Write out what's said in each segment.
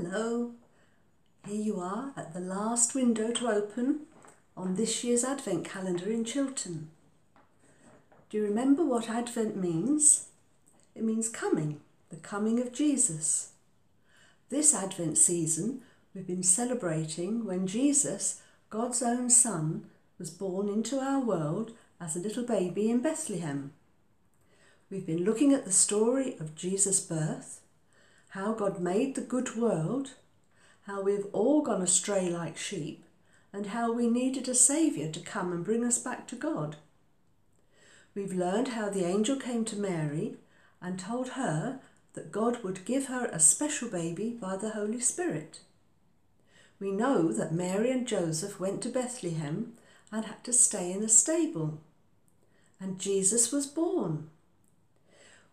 Hello, here you are at the last window to open on this year's Advent calendar in Chiltern. Do you remember what Advent means? It means coming, the coming of Jesus. This Advent season, we've been celebrating when Jesus, God's own Son, was born into our world as a little baby in Bethlehem. We've been looking at the story of Jesus' birth, how God made the good world, how we've all gone astray like sheep, and how we needed a Saviour to come and bring us back to God. We've learned how the angel came to Mary and told her that God would give her a special baby by the Holy Spirit. We know that Mary and Joseph went to Bethlehem and had to stay in a stable. And Jesus was born.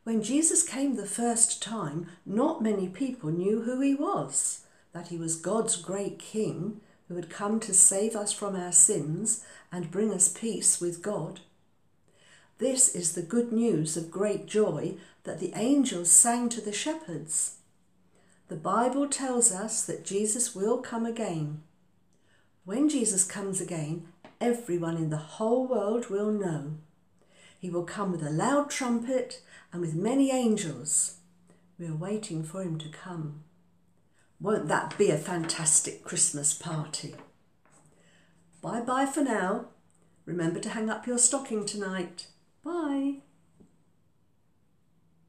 When Jesus came the first time, not many people knew who he was, that he was God's great King who had come to save us from our sins and bring us peace with God. This is the good news of great joy that the angels sang to the shepherds. The Bible tells us that Jesus will come again. When Jesus comes again, everyone in the whole world will know. He will come with a loud trumpet and with many angels. We are waiting for him to come. Won't that be a fantastic Christmas party? Bye bye for now. Remember to hang up your stocking tonight. Bye.